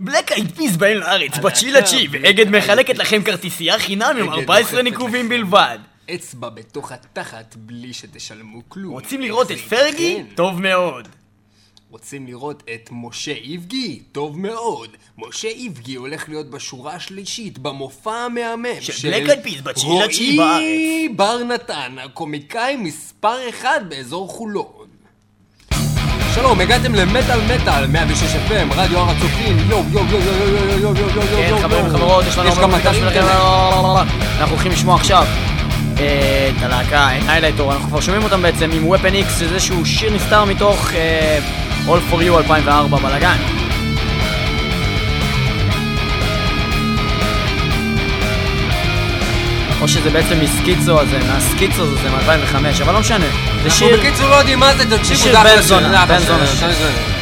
Black Eyed Peas באים לארץ בתשיעי לתשיעי, ואגד מחלקת לכם כרטיסייה חינם עם 14 ניקובים בלבד. אצבע בתוך התחת בלי שתשלמו כלום. רוצים לראות את פרגי? כן. טוב מאוד. רוצים לראות את משה איבגי? טוב מאוד. משה איבגי הולך להיות בשורה השלישית במופע המהמם של Black Eyed Peas בתשיעי לתשיעי רועי בר נתן, הקומיקאי מספר אחד באזור חולון. שלום, הגעתם למת על מטאל, 106 FM, רדיו הר הצופים, יואו יואו יואו יואו יואו יואו יואו יואו יואו כן, חברים. וחברות, יש לנו גם אתר אינטרנט. אנחנו הולכים לשמוע עכשיו את הלהקה, Annihilator, אנחנו כבר שומעים אותם בעצם עם Weapon X, שזה איזשהו שיר נסתר מתוך אה, All for You 2004 בלאגן. או שזה בעצם מ Schizo הזה, מה Schizo הזה מ-2005, אבל לא משנה. זה אנחנו שיר... בקיצור לא יודעים מה זה, תקשיבו, זה אחלה בן זונה, שיר, זה אחלה בן זונה.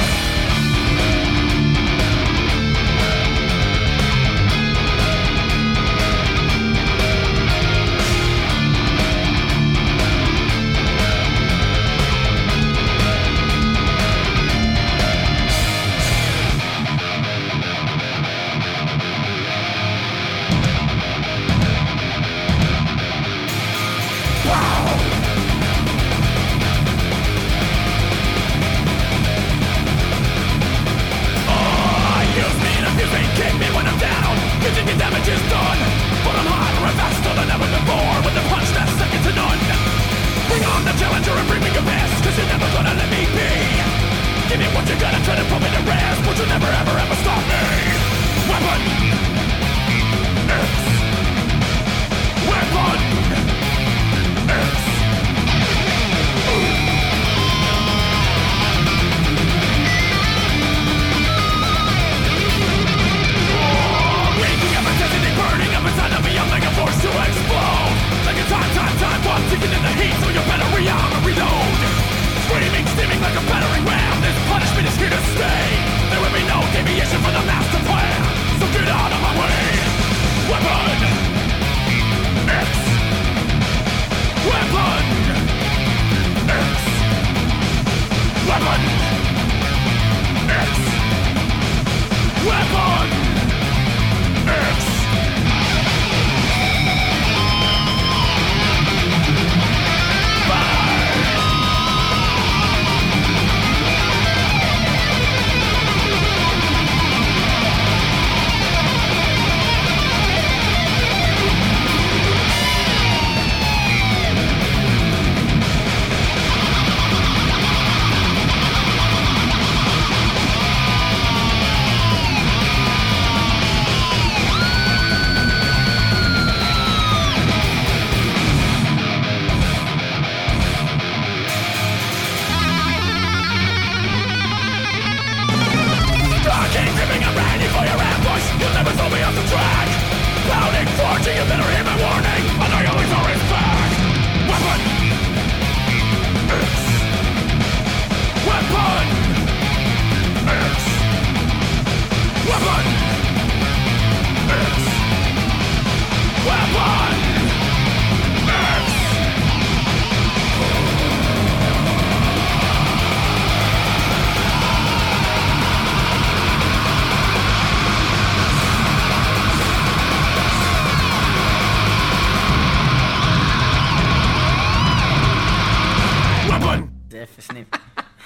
זה אחלה שיר. זה אפס ניב.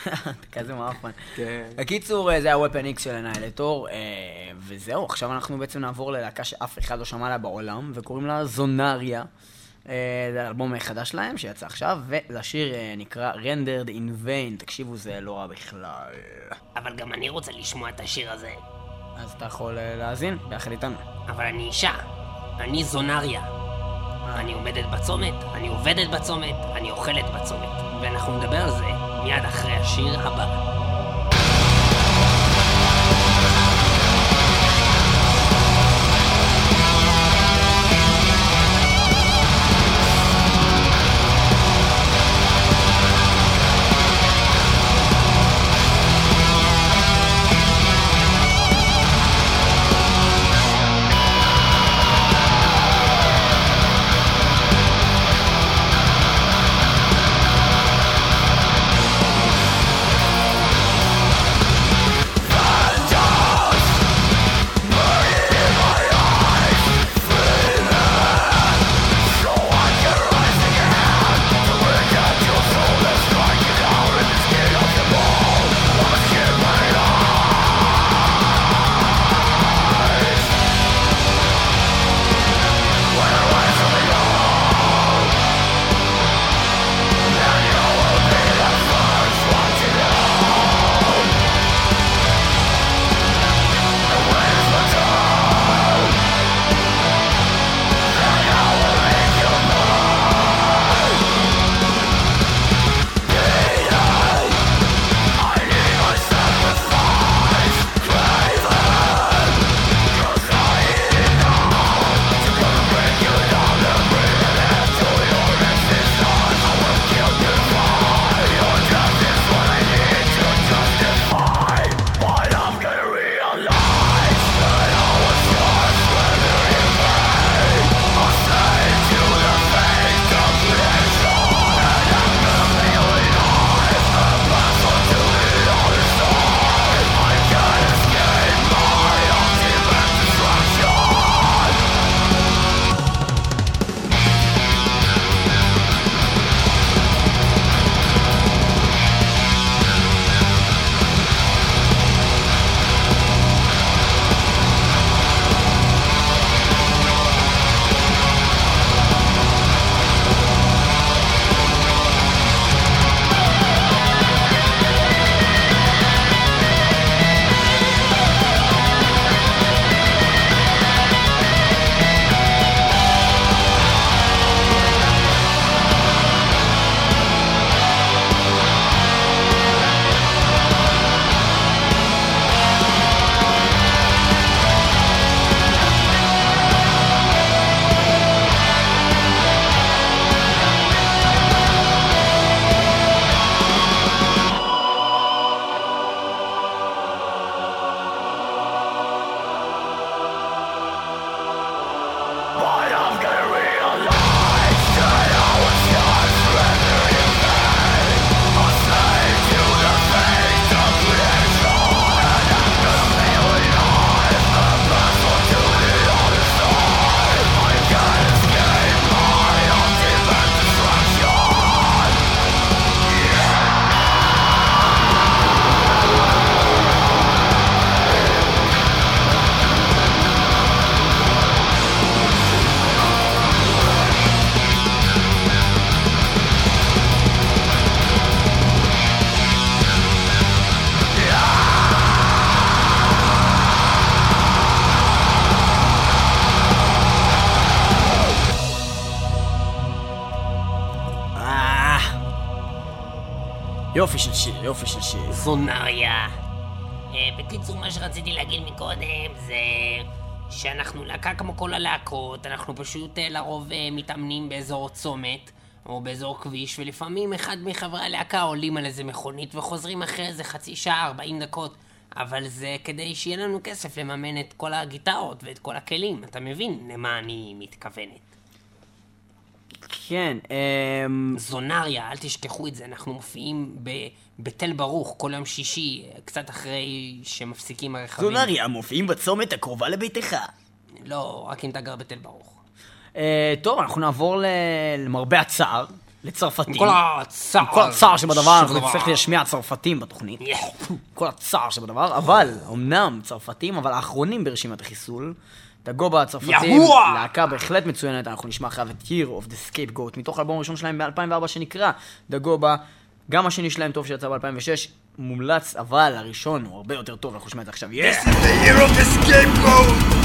אתה כזה מעפן. כן. בקיצור, אה, זה ה-Weapon X של הניילטור, אה, וזהו, עכשיו אנחנו בעצם נעבור ללהקה שאף אחד לא שמע לה בעולם, וקוראים לה זונריה. אה, זה האלבום החדש שלהם, שיצא עכשיו, ולשיר נקרא Rendered in Vain, תקשיבו, זה לא רע בכלל. אבל גם אני רוצה לשמוע את השיר הזה. אז אתה יכול להאזין ביחד איתנו. אבל אני אישה. אני זונריה. אני עומדת בצומת, אני עובדת בצומת, אני אוכלת בצומת. ואנחנו נדבר על זה מיד אחרי השיר הבא. יופי של שיר, יופי של שיר. זונריה. אה, בקיצור, מה שרציתי להגיד מקודם זה שאנחנו להקה כמו כל הלהקות, אנחנו פשוט אה, לרוב אה, מתאמנים באזור צומת. או באזור כביש, ולפעמים אחד מחברי הלהקה עולים על איזה מכונית וחוזרים אחרי איזה חצי שעה, 40 דקות. אבל זה כדי שיהיה לנו כסף לממן את כל הגיטרות ואת כל הכלים. אתה מבין למה אני מתכוונת. כן, אמ... זונריה, אל תשכחו את זה, אנחנו מופיעים ב... בתל ברוך כל יום שישי, קצת אחרי שמפסיקים הרכבים. זונריה, מופיעים בצומת הקרובה לביתך. לא, רק אם אתה גר בתל ברוך. אה, טוב, אנחנו נעבור ל- למרבה הצער, לצרפתים. עם כל הצער. עם כל הצער שבדבר, אנחנו שבדבר. נצטרך להשמיע צרפתים בתוכנית. עם כל הצער שבדבר, אבל, אמנם צרפתים, אבל האחרונים ברשימת החיסול. דגובה הצרפתים, יהוה! להקה בהחלט מצוינת, אנחנו נשמע עכשיו את Year of the Scapegoat, מתוך האלבום הראשון שלהם ב-2004 שנקרא דגובה. גם השני שלהם טוב שיצא ב-2006, מומלץ, אבל הראשון הוא הרבה יותר טוב, אנחנו נשמע את זה עכשיו. Yeah!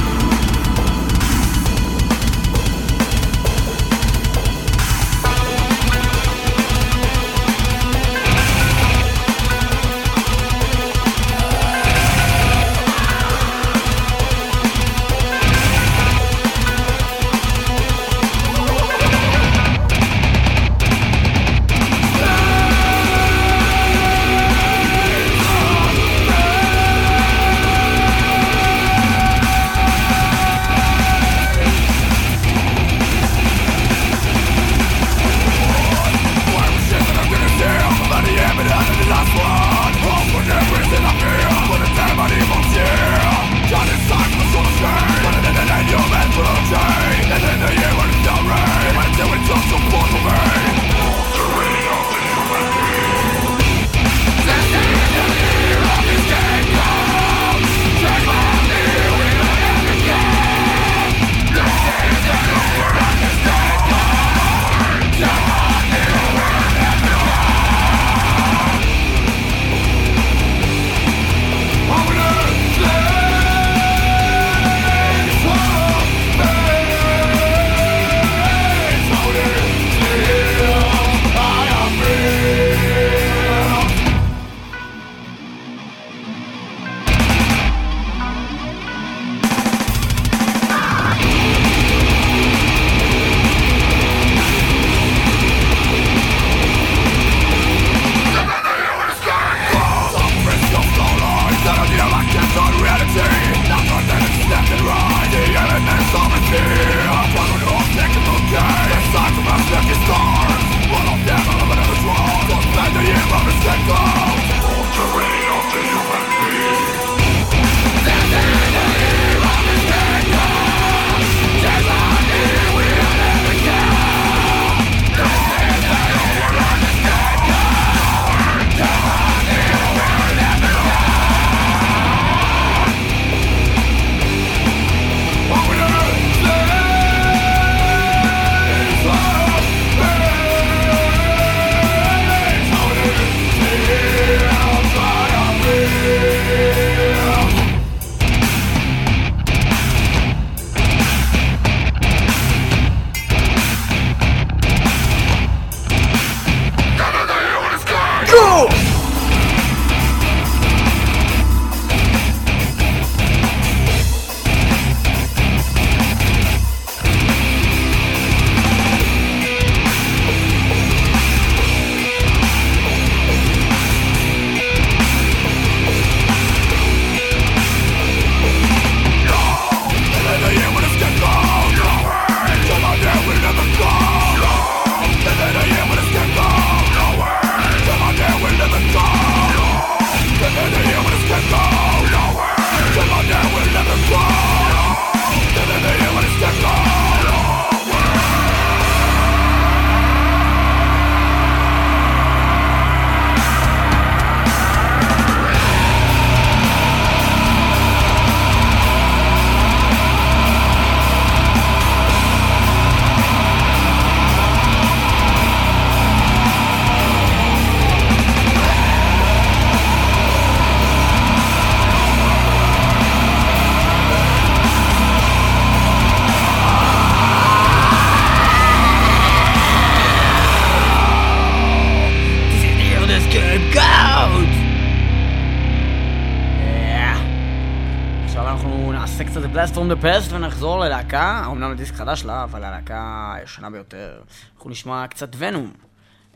From the Past ונחזור ללהקה, אמנם לדיסק חדש לה, אבל הלהקה הישנה ביותר. אנחנו נשמע קצת Venom,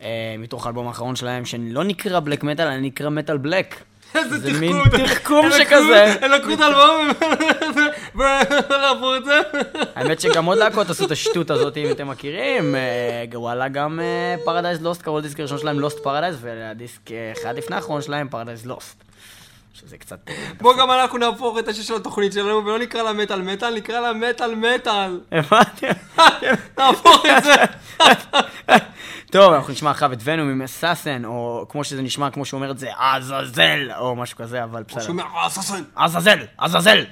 אה, מתוך האלבום האחרון שלהם, שלא נקרא Black Metal, אלא נקרא Metal Black. איזה זה מין תחכום. תחכום שכזה. הם לקחו את האלבום ולעבור את זה. האמת שגם עוד להקות עשו את השטות הזאת, אם אתם מכירים. אה, וואלה, גם Paradise Lost, קראו לדיסק הראשון שלהם Lost Paradise, והדיסק אה, אחד לפני האחרון שלהם Paradise Lost. שזה קצת... אה, בוא גם אנחנו נהפוך את השם של התוכנית שלנו ולא נקרא לה מטאל מטאל, נקרא לה מטאל מטאל. הבנתי. נהפוך את זה. טוב, אנחנו נשמע עכשיו את ונום עם אסאסן, או כמו שזה נשמע, כמו שהוא אומר את זה, עזאזל, או משהו כזה, אבל בסדר. שומע, אה, ססן. עזאזל, עזאזל.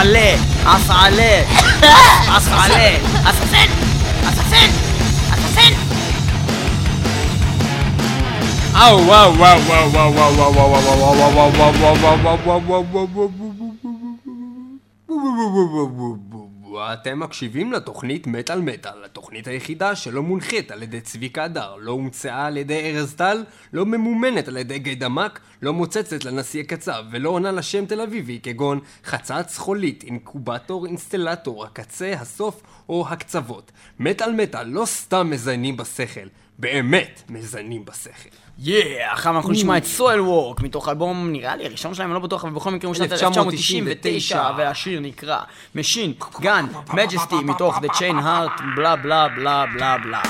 עלה, עס עלה, עס עלה, עססן, עססן, עססן. אאו וואו וואו וואו וואו וואו וואו וואו וואו וואו וואו וואו וואו וואו וואו וואו אתם מקשיבים לתוכנית מטאל מטאל, התוכנית היחידה שלא מונחית על ידי צביקה הדר, לא הומצאה על ידי ארז טל, לא ממומנת על ידי גיא דמק, לא מוצצת לנשיא הקצב, ולא עונה לשם תל אביבי כגון חצץ חולית, אינקובטור, אינסטלטור, הקצה, הסוף או הקצוות. מת על מטאל לא סתם מזיינים בשכל, באמת מזיינים בשכל. יאה, עכשיו אנחנו נשמע את Soilwork מתוך אלבום, נראה לי, הראשון שלהם, לא בטוח, אבל בכל מקרה הוא משנת 1999, והשיר נקרא Machinegun Majesty מתוך The Chainheart, בלה בלה בלה בלה בלה.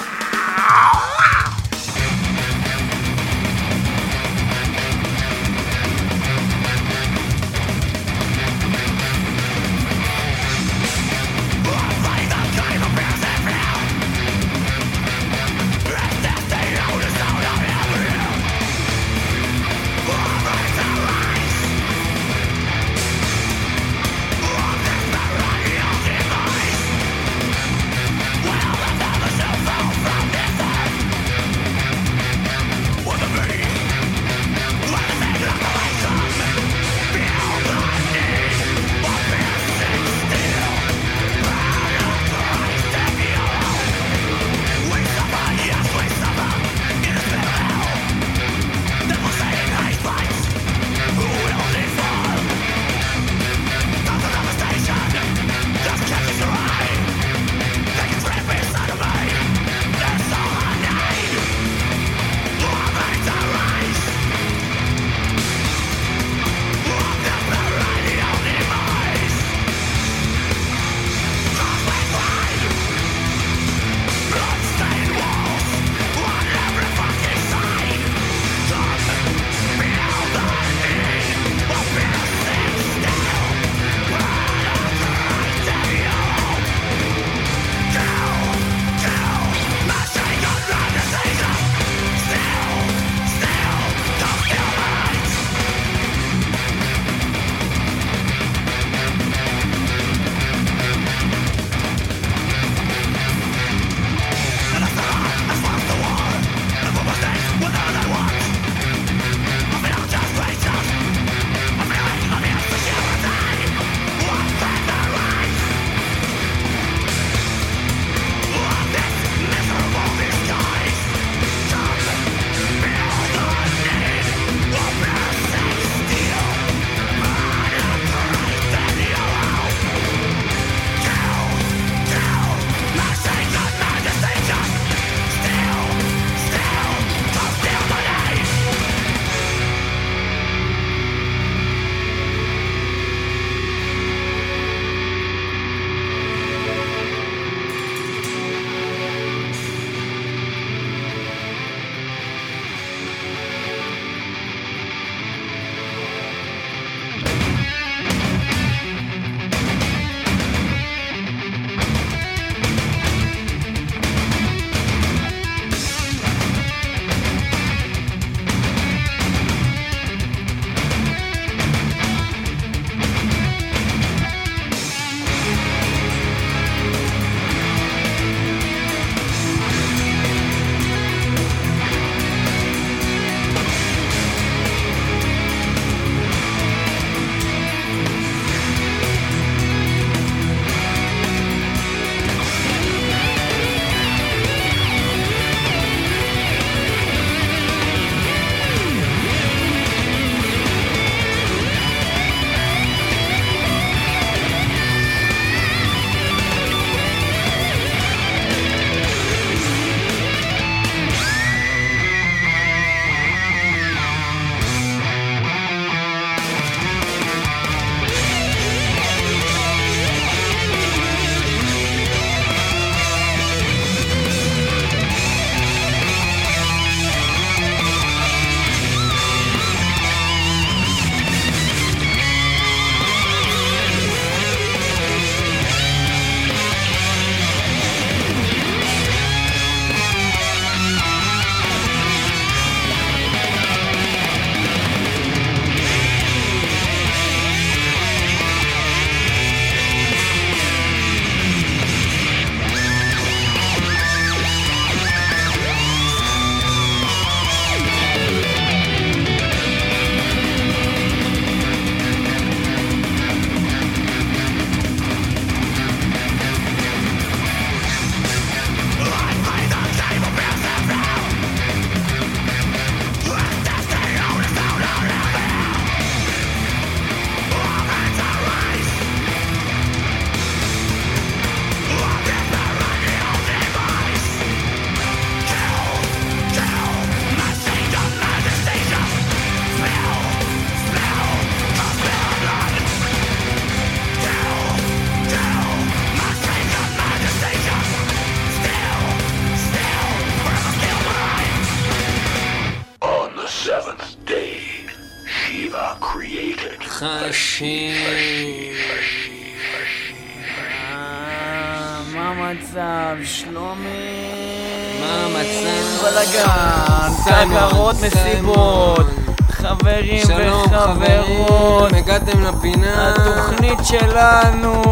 שלנו,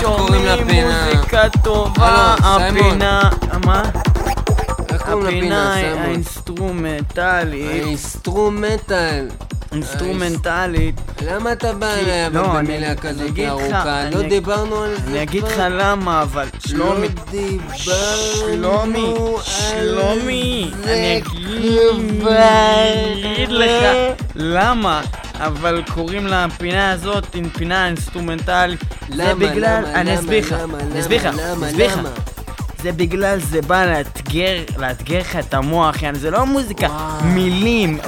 שומעים? מוזיקה טובה. הפינה, מה? הפינה? האינסטרומנטלית, האינסטרומנטל. אינסטרומנטלית, למה אתה בא אליי אבל לא, במילה כזאת ארוכה? לא דיברנו על זה אני אגיד לך כבר? למה, אבל שלומי, לא דיברנו שלומי, על שלומי, זה אני אגיד לך למה, אבל קוראים לפינה הזאת פינה אינסטרומנטלית. זה למה, בגלל, למה, אני אסביר לך, אני אסביר לך, אסביר לך. זה בגלל זה בא לאתגר, לאתגר לך את המוח, יעני, זה לא מוזיקה, וואו. מילים,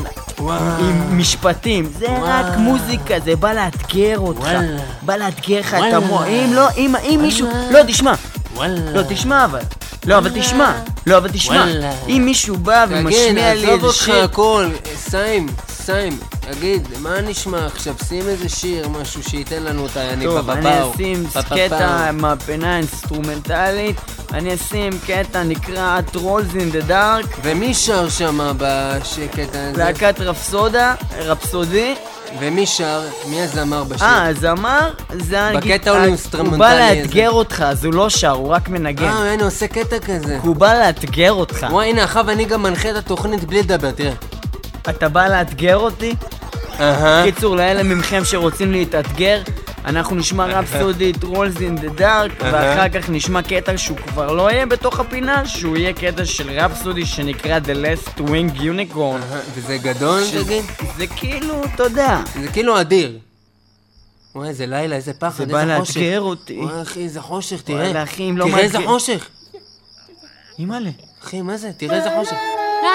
עם משפטים, זה רק וואו. מוזיקה, זה בא לאתגר אותך, וואלה. בא לאתגר לך את. המוח, אם לא, אם אם מישהו. לא, תשמע, וואלה. לא, תשמע אבל. לא, אבל תשמע. לא, אבל תשמע. אם מישהו בא ומשמיע לי עזוב איזה אותך שיר... הכל. סיים, סיים. תגיד, מה נשמע עכשיו? שים איזה שיר, משהו שייתן לנו את היעני טוב, אני. אשים. קטע מהפינה האינסטרומנטלית. אני אשים קטע נקרא Trolls in the Dark. ומי שר שם בשקט הזה? להקת רפסודה, Rhapsody. ומי שר? מי הזמר בשיר? אה, הזמר, זה הנגיד... בקטע הוא האינסטרומנטלי בא הזה. לאתגר אותך, אז הוא לא שר, הוא רק מנגן. אה, הנה, עושה קטע כזה. הוא בא לאתגר אותך. וואי, הנה, אחאב, אני גם מנחה את התוכנית בלי לדבר, תראה. אתה בא לאתגר אותי? אהה. קיצור, לאלה מכם שרוצים להתאתגר, אנחנו נשמע רפסודי Trolls in the Dark, אהה. ואחר כך נשמע קטע שהוא כבר לא יהיה בתוך הפינה, שהוא יהיה קטע של רפסודי שנקרא The Last Wing Unicorn. וזה גדול, תגיד? זה כאילו, אתה יודע, זה כאילו אדיר. וואי, איזה לילה, איזה פחד, זה איזה בא חושך. לאתגר אותי. וואי, אחי, איזה חושך, תראה. וואלה, אחי, אם לא תראה איזה מאתגר- חושך. אימא'לה. אחי, מה זה? תראה איזה חושך. The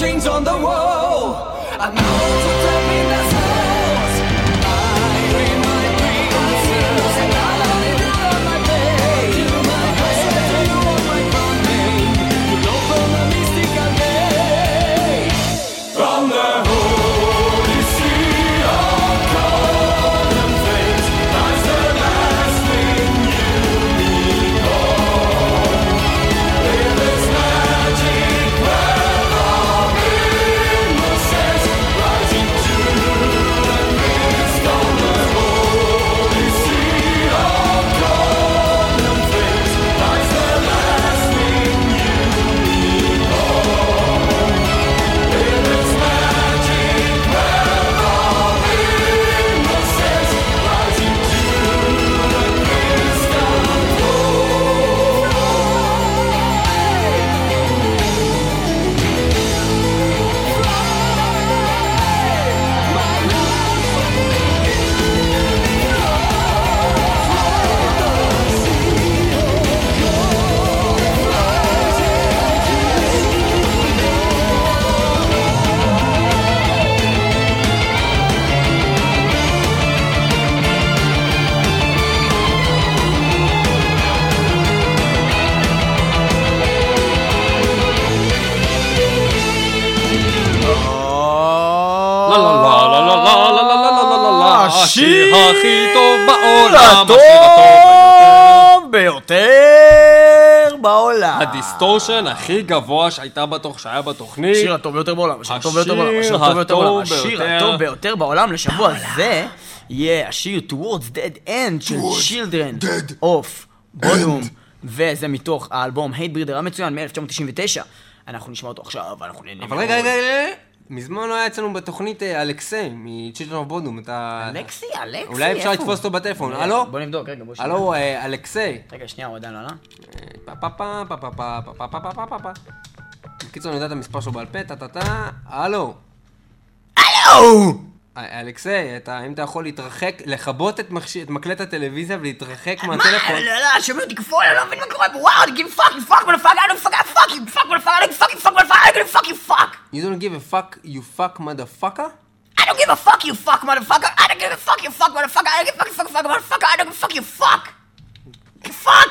chains on the wall. And now השיר הכי טוב בעולם, השיר הטוב ביותר. בעולם. הדיסטורשן הכי גבוה שהייתה בתוך, שהיה בתוכנית. השיר הטוב ביותר בעולם, השיר הטוב ביותר בעולם, השיר הטוב ביותר בעולם, השיר. הטוב ביותר בעולם לשבוע זה יהיה השיר Towards Dead End של Children of Bodom, וזה מתוך האלבום Hatebreeder המצוין מ-1999. אנחנו נשמע אותו עכשיו, ואנחנו נהנה אבל רגע, רגע, רגע, מזמן לא היה אצלנו בתוכנית אלכסי, מ Children of Bodom, אתה... אלכסי, אלכסי, אולי אפשר לתפוס אותו בטלפון, הלו? בוא נבדוק, רגע, בוא שנייה. הלו, אלכסי. רגע, שנייה, הוא עדיין לא עלה. פה פה פה פה פה פה בקיצור, אני יודע את המספר שלו בעל פה, טה טה טה, הלו. הלו! אה, אלכסי, אתה, אם אתה יכול להתרחק, לכבות את מכשי- את מקלט הטלוויזיה ולהתרחק מה? מהטלפון. לא, לא, שומעים אותי כפול, אני לא מבין מה קורה פה, וואו, אני כאילו fuck, you fuck, motherfucker, I don't fuck, I fuck you, fuck, motherfucker, I don't fuck you, don't give a fuck, you fuck motherfucker? I don't give a fuck you, fuck, motherfucker, I don't give a fuck you, fuck, motherfucker, I don't give a fuck you, fuck, fuck, motherfucker, I don't give a fuck you, fuck! You fuck!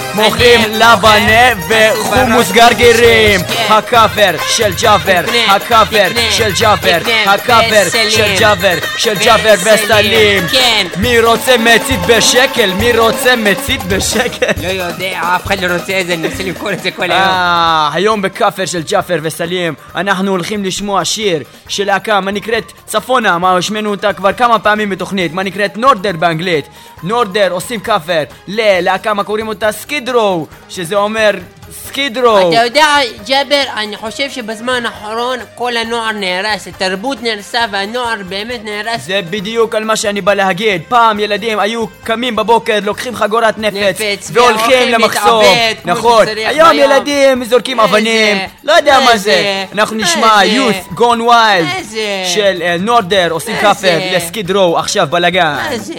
ג'אפר, מוכר את חסר, הסובארו. גונבים מכוניות, שנת עושים 86. פיגועים, מוכרים לבנה וחומוס גרגירים, 86. הכאפר של הכאפר תקנה, של הכאפר וסלים. של ג'אפר, של ג'אפר וסלים, כן. מי רוצה מצית בשקל? מי רוצה מצית בשקל? לא יודע, אף אחד לא רוצה את זה, אני מנסה למכור את זה כל היום. אה, היום בכאפר של ג'אפר וסלים אנחנו הולכים לשמוע שיר של להקה מה נקראת צפונה, מה השמענו אותה כבר כמה פעמים בתוכנית, מה נקראת נורדר באנגלית. נורדר עושים כאפר ללהקה מה קוראים אותה סקידרו, שזה אומר סקידרו. אתה יודע, ג'אבר, אני חושב שבזמן האחרון כל הנוער נהרס, התרבות נהרסה והנוער באמת נהרס. זה בדיוק על מה שאני בא להגיד. פעם ילדים היו קמים בבוקר, לוקחים חגורת נפץ, נפץ, והולכים למחסום. נכון. היום. ילדים זורקים איזה- אבנים, לא יודע מה איזה- זה. אנחנו נשמע איזה- youth gone wild איזה- של אה, נורדר עושים איזה- כאפר לסקיד רו עכשיו בלאגן. מה זה?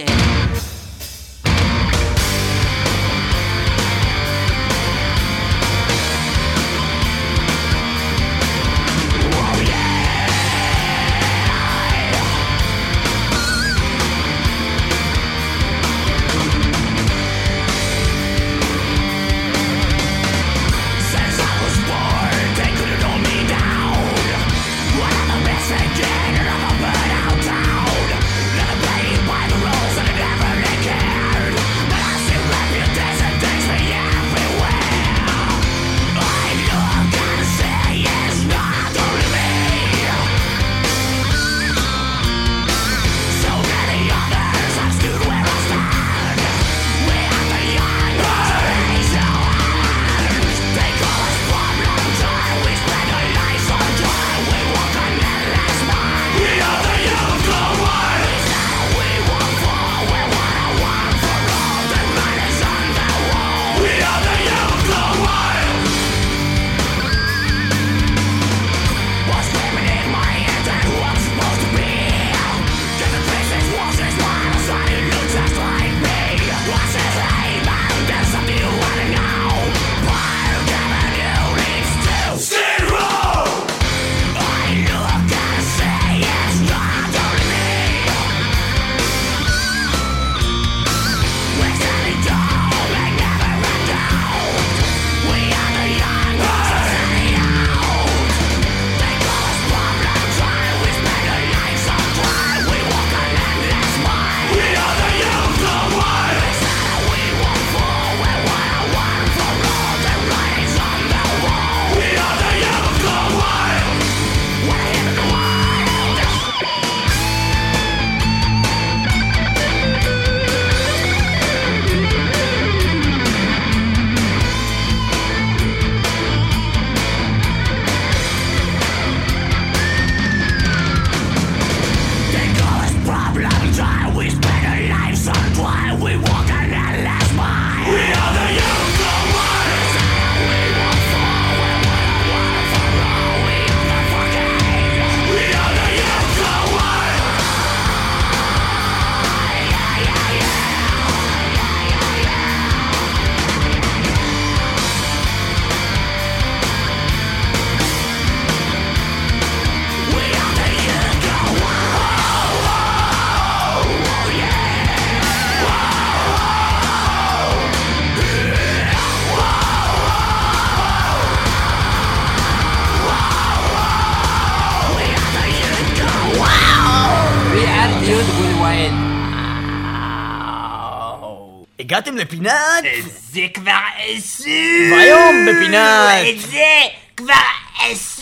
הגעתם לפינת... זה כבר עשו! והיום בפינת... את זה כבר עשו!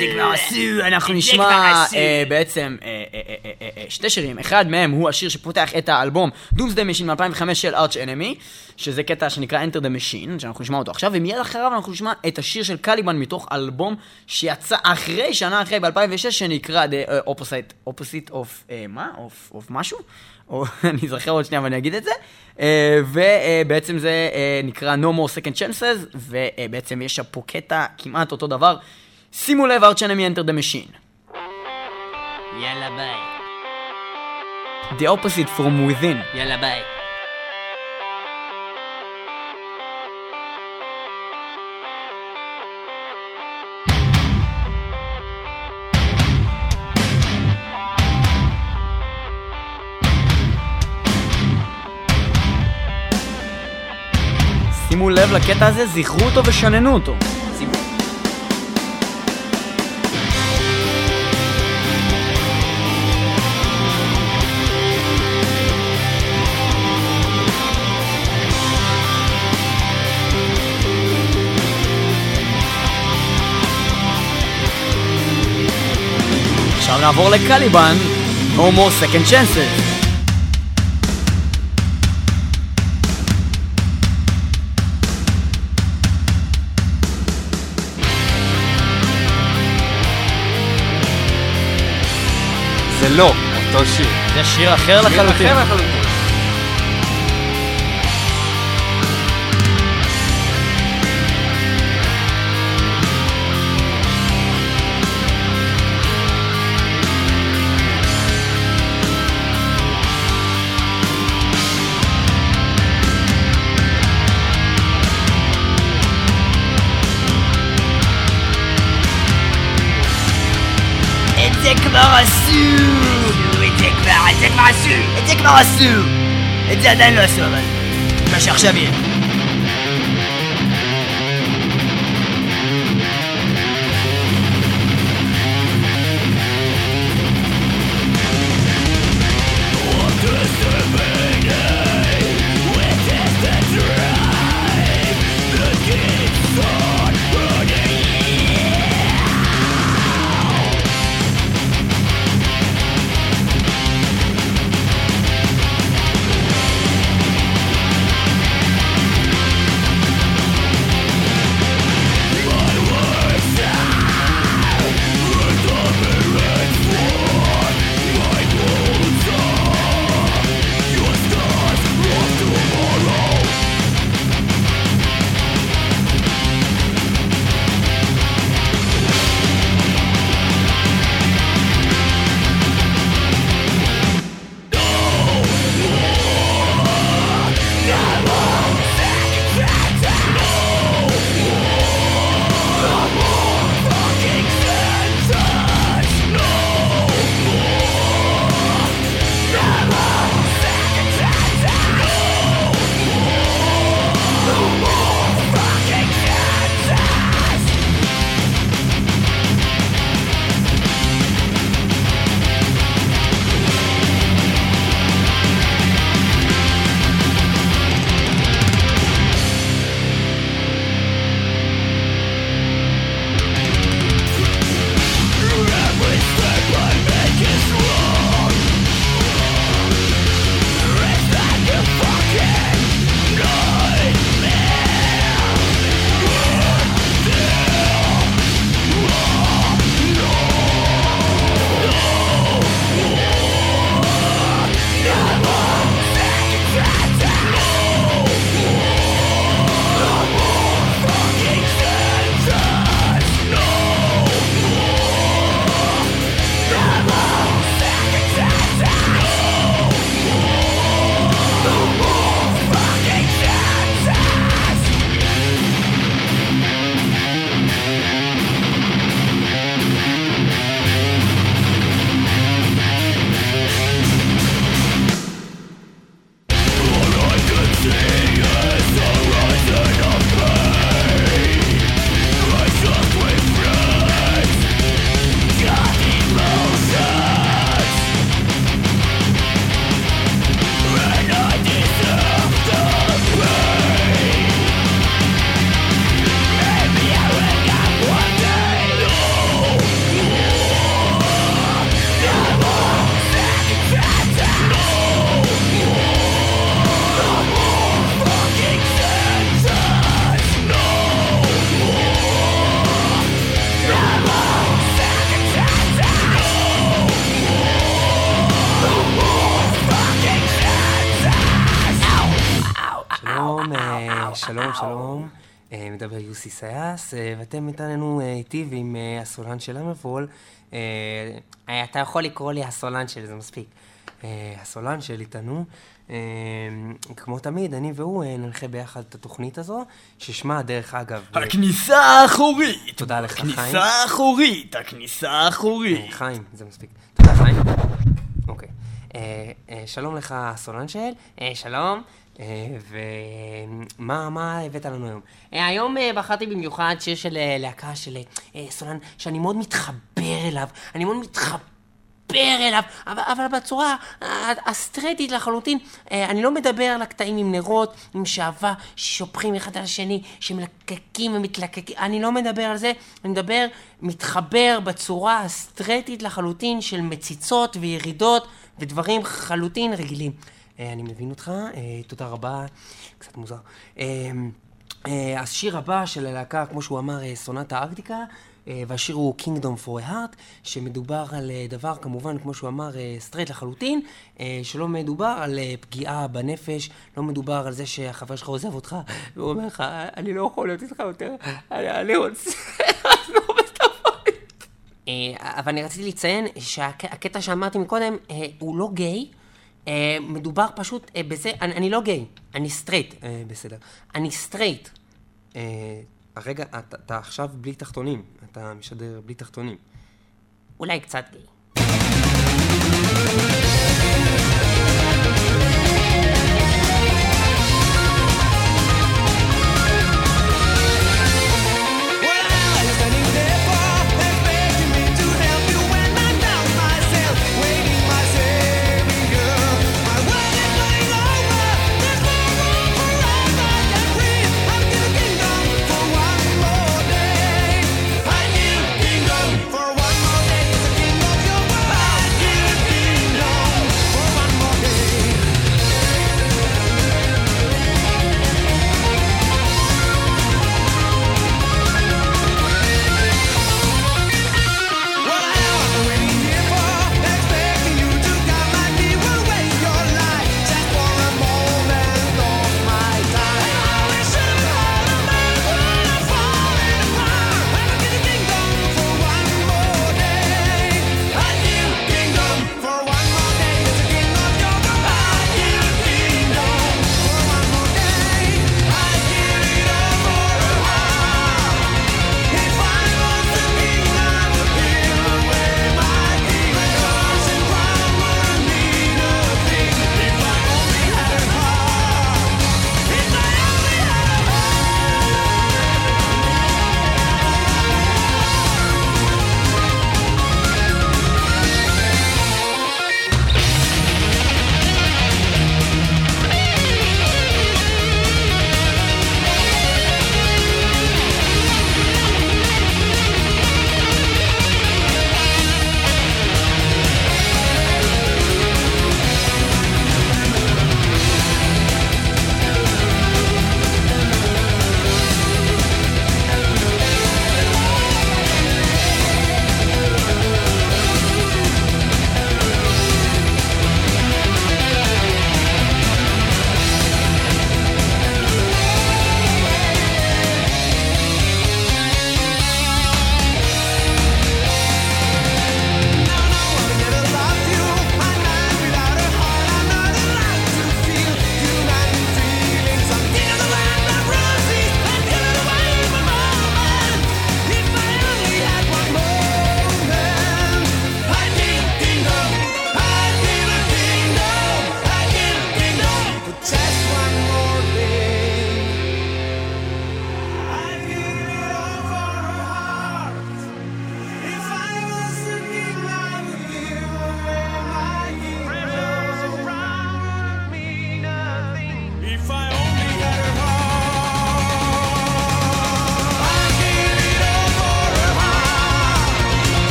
זה כבר עשו, אנחנו נשמע עשו. אה, בעצם אה, אה, אה, אה, אה, שתי שירים, אחד מהם הוא השיר שפותח את האלבום Doomsday Machine מ-2005 של Arch Enemy, שזה קטע שנקרא Enter the Machine, שאנחנו נשמע אותו עכשיו, ומיד אחריו אנחנו נשמע את השיר של קליבן מתוך אלבום שיצא אחרי, שנה אחרי, ב-2006, שנקרא The אה, Opposite, Opposite of, אה, מה? of משהו? או אני אזכר עוד שנייה ואני אגיד את זה. אה, ובעצם זה אה, נקרא No More Second Chances, ובעצם יש פה קטע כמעט אותו דבר. שימו לב, Arch Enemy Enter the Machine. יאללה ביי. The opposite from within. יאללה ביי. שימו לב לקטע הזה, זכרו אותו ושננו אותו. עכשיו נעבור לקליבן, No more second chances. זה לא אותו שיר. זה שיר אחר לחלוטין. אחר לחלוטין. זה כבר, את זה כבר עשו! את זה כבר הסולן של המבול. אה, אה, אתה יכול לקרוא לי הסולן שלי, זה מספיק. אה, הסולן של איתנו. אה, כמו תמיד, אני והוא אה, ננחה ביחד את התוכנית הזו, ששמה, דרך אגב... אה, הכניסה האחורית! תודה לך, חיים. הכניסה האחורית! הכניסה האחורית! אה, חיים, זה מספיק. תודה, חיים. אוקיי. אה, אה, שלום לך, סולן של. אה, שלום. אה, ומה מה הבאת לנו היום? אה, היום אה, בחרתי במיוחד שיר של להקה של סולן שאני מאוד מתחבר אליו, אני מאוד מתחבר אליו, אבל, אבל בצורה ה- הסטרייטית לחלוטין. אני לא מדבר על הקטעים עם נרות, עם שעווה, ששופכים אחד על השני, שמלקקים ומתלקקים, אני לא מדבר על זה, אני מדבר, מתחבר בצורה הסטרייטית לחלוטין של מציצות וירידות ודברים חלוטין רגילים. אה, אני מבין אותך, אה, תודה רבה, קצת מוזר. אה, השיר הבא של הלהקה, כמו שהוא אמר, Sonata Arctica, והשיר הוא Kingdom for a Heart, שמדובר על דבר, כמובן, כמו שהוא אמר, סטרייט לחלוטין, שלא מדובר על פגיעה בנפש, לא מדובר על זה שהחבר שלך עוזב אותך, והוא אומר לך, אני לא יכול להיות איתך יותר, אני רוצה... לא בסטפורית." אה, אבל אני רציתי לציין שהקטע שאמרתי מקודם הוא לא גיי, מדובר פשוט אה, בזה, אני, אני לא גיי, אני סטרייט. אה, בסדר. אני סטרייט. אה, רגע, אתה, אתה עכשיו בלי תחתונים, אתה משדר בלי תחתונים. אולי קצת גיי.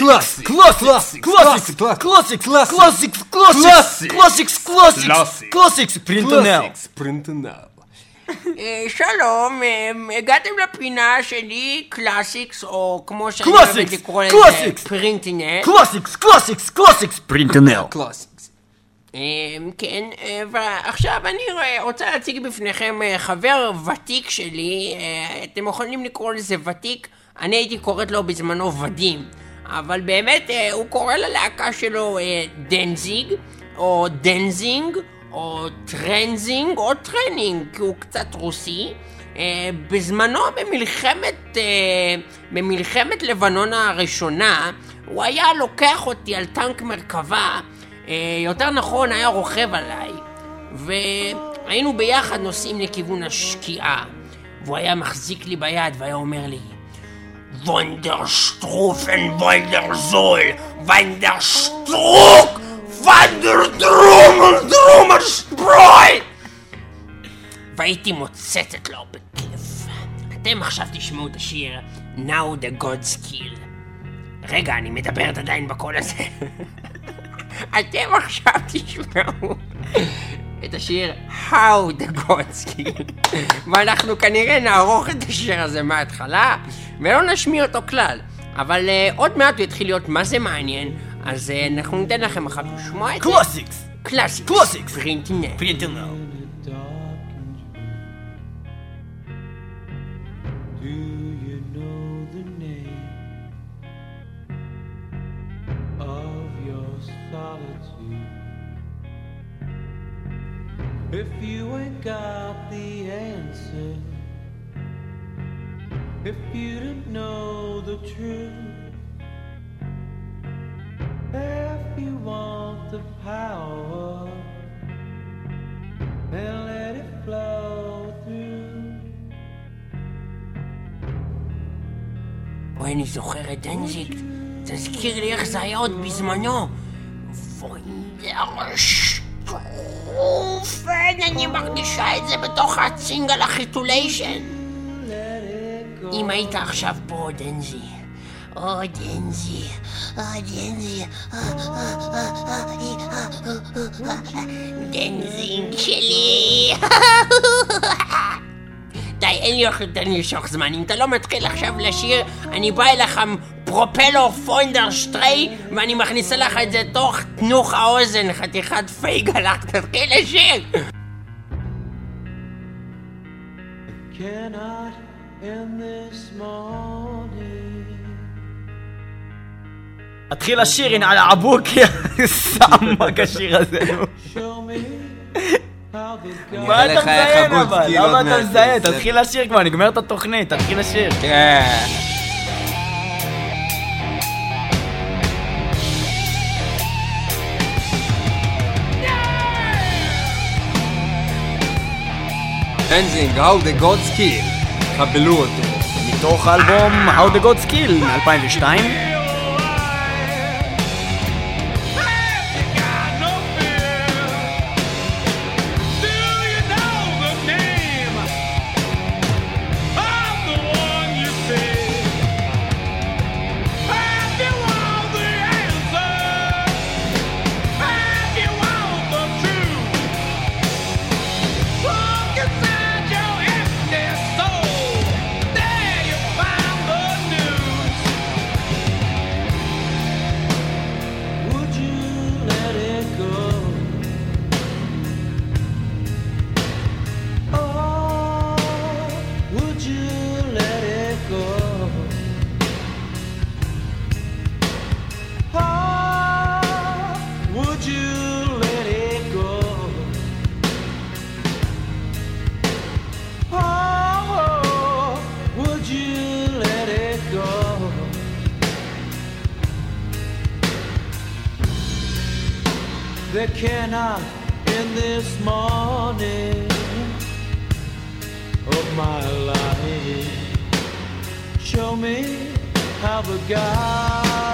קלאסיק! קלאסיק, קלאסיק! קלאסיק! קלאסיק! קלאסיק! קלאסיק. קלאסיק! פרינטונר! פרינטונר. אה, שלום, הגעתם לפינה שלי, קלאסיקס, או כמו שאני קלאסיקס, אוהב לקרוא לזה, קלאסיקס. פרינטינט. קלאסיקס! קלאסיקס! קלאסיקס! פרינטונר! קלאסיקס. כן, אה, ועכשיו אני רוצה להציג בפניכם אה, חבר ותיק שלי, אה, אתם יכולים לקרוא לזה ותיק, אני הייתי קוראת לו בזמנו ודים, אבל באמת אה, הוא קורא ללהקה שלו אה, Danzig, או דנזינג, או טרנזינג, או טרנינג, כי הוא קצת רוסי. אה, בזמנו במלחמת, במלחמת לבנון הראשונה, הוא היה לוקח אותי על טנק מרכבה, יותר נכון היה רוכב עליי, והיינו ביחד נוסעים לכיוון השקיעה, והוא היה מחזיק לי ביד והיה אומר לי, וונדרשטרופן וונדרזול, וונדרשטרוק, וונדרדרומר דרומר שפרוי! והייתי מוצצת לו בכיף. אתם עכשיו תשמעו את השיר Now the God's Kill. רגע, אני מדברת עדיין בקול הזה. אתם עכשיו תשמעו את השיר How the Gods Kill. ואנחנו כנראה נערוך את השיר הזה מההתחלה, ולא נשמיע אותו כלל. אבל אה, עוד מעט הוא יתחיל להיות מה זה מעניין, אז אה, אנחנו ניתן לכם אחר כך לשמוע את זה. classics! classics. classics. פרינטינט. פרינטונר! If you ain't got the answer, if you didn't know the truth, if you want the power, then let it flow through. וואי, אני זוכר את דנזיק, תזכיר לי איך זה היה עוד בזמנו. וונדרשטרופן, אני מרגישה את זה בתוך הצינגל החיתוליישן. אם היית עכשיו פה, דנזי. או דנזי, או דנזי, דנזינג שלי. די, אין לי איך למשוך זמן. אם אתה לא מתחיל עכשיו לשיר, אני בא אליך פרופלור פוינדר שטריי, ואני מכניסה לך את זה תוך תנוך האוזן, חתיכת פייג הלך, תתחיל לשיר! Cannot end this morning. התחיל לשיר, הנה על העבוקי, סמק השיר הזה, נו. Show me how the God מה אתה לך מזיין אבל? למה אתה מזיין? תתחיל לשיר כבר, נגמר את התוכנית, תתחיל לשיר. כן. דנזינג, How the Gods Kill. קבלו אותו. מתוך האלבום How the Gods Kill מ-2002. There cannot in this morning of my life. Show me how the gods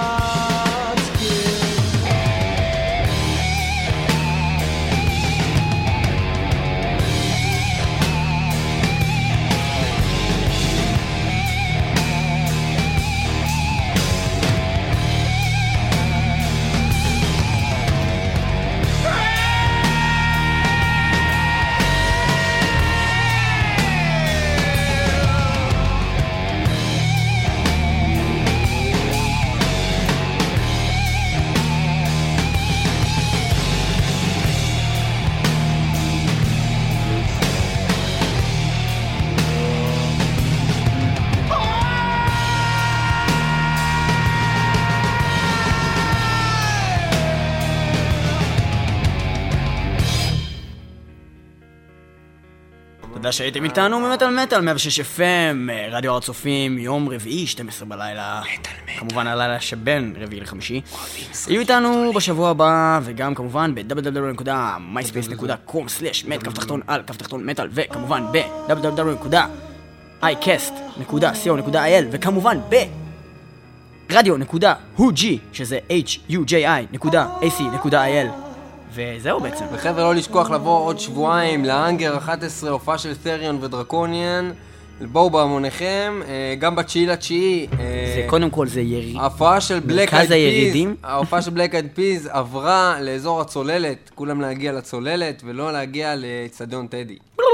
תודה שהייתם איתנו ממטאל מטאל 106 FM, רדיו הר הצופים, יום רביעי, 12 בלילה. כמובן הלילה שבין רביעי לחמישי. יהיו איתנו בשבוע הבא, וגם כמובן ב-www.myspace.com/מת כף תחתון על כף תחתון מטאל, וכמובן ב-www.icast.co.il, וכמובן ב... רדיו.הוג'י, שזה huji.ac.il, וזהו בעצם. וחבר'ה, לא לשכוח לבוא עוד שבועיים לאנגר 11, הופעה של תריון ודרקוניאן. בואו בהמוניכם, אה, גם בתשיעי לתשיעי. אה, זה קודם כל זה ירי. ההופעה של בלק אייד הירידים. פיז, ההופעה של בלק אייד פיז עברה לאזור הצוללת, כולם להגיע לצוללת ולא להגיע לאצטדיון טדי.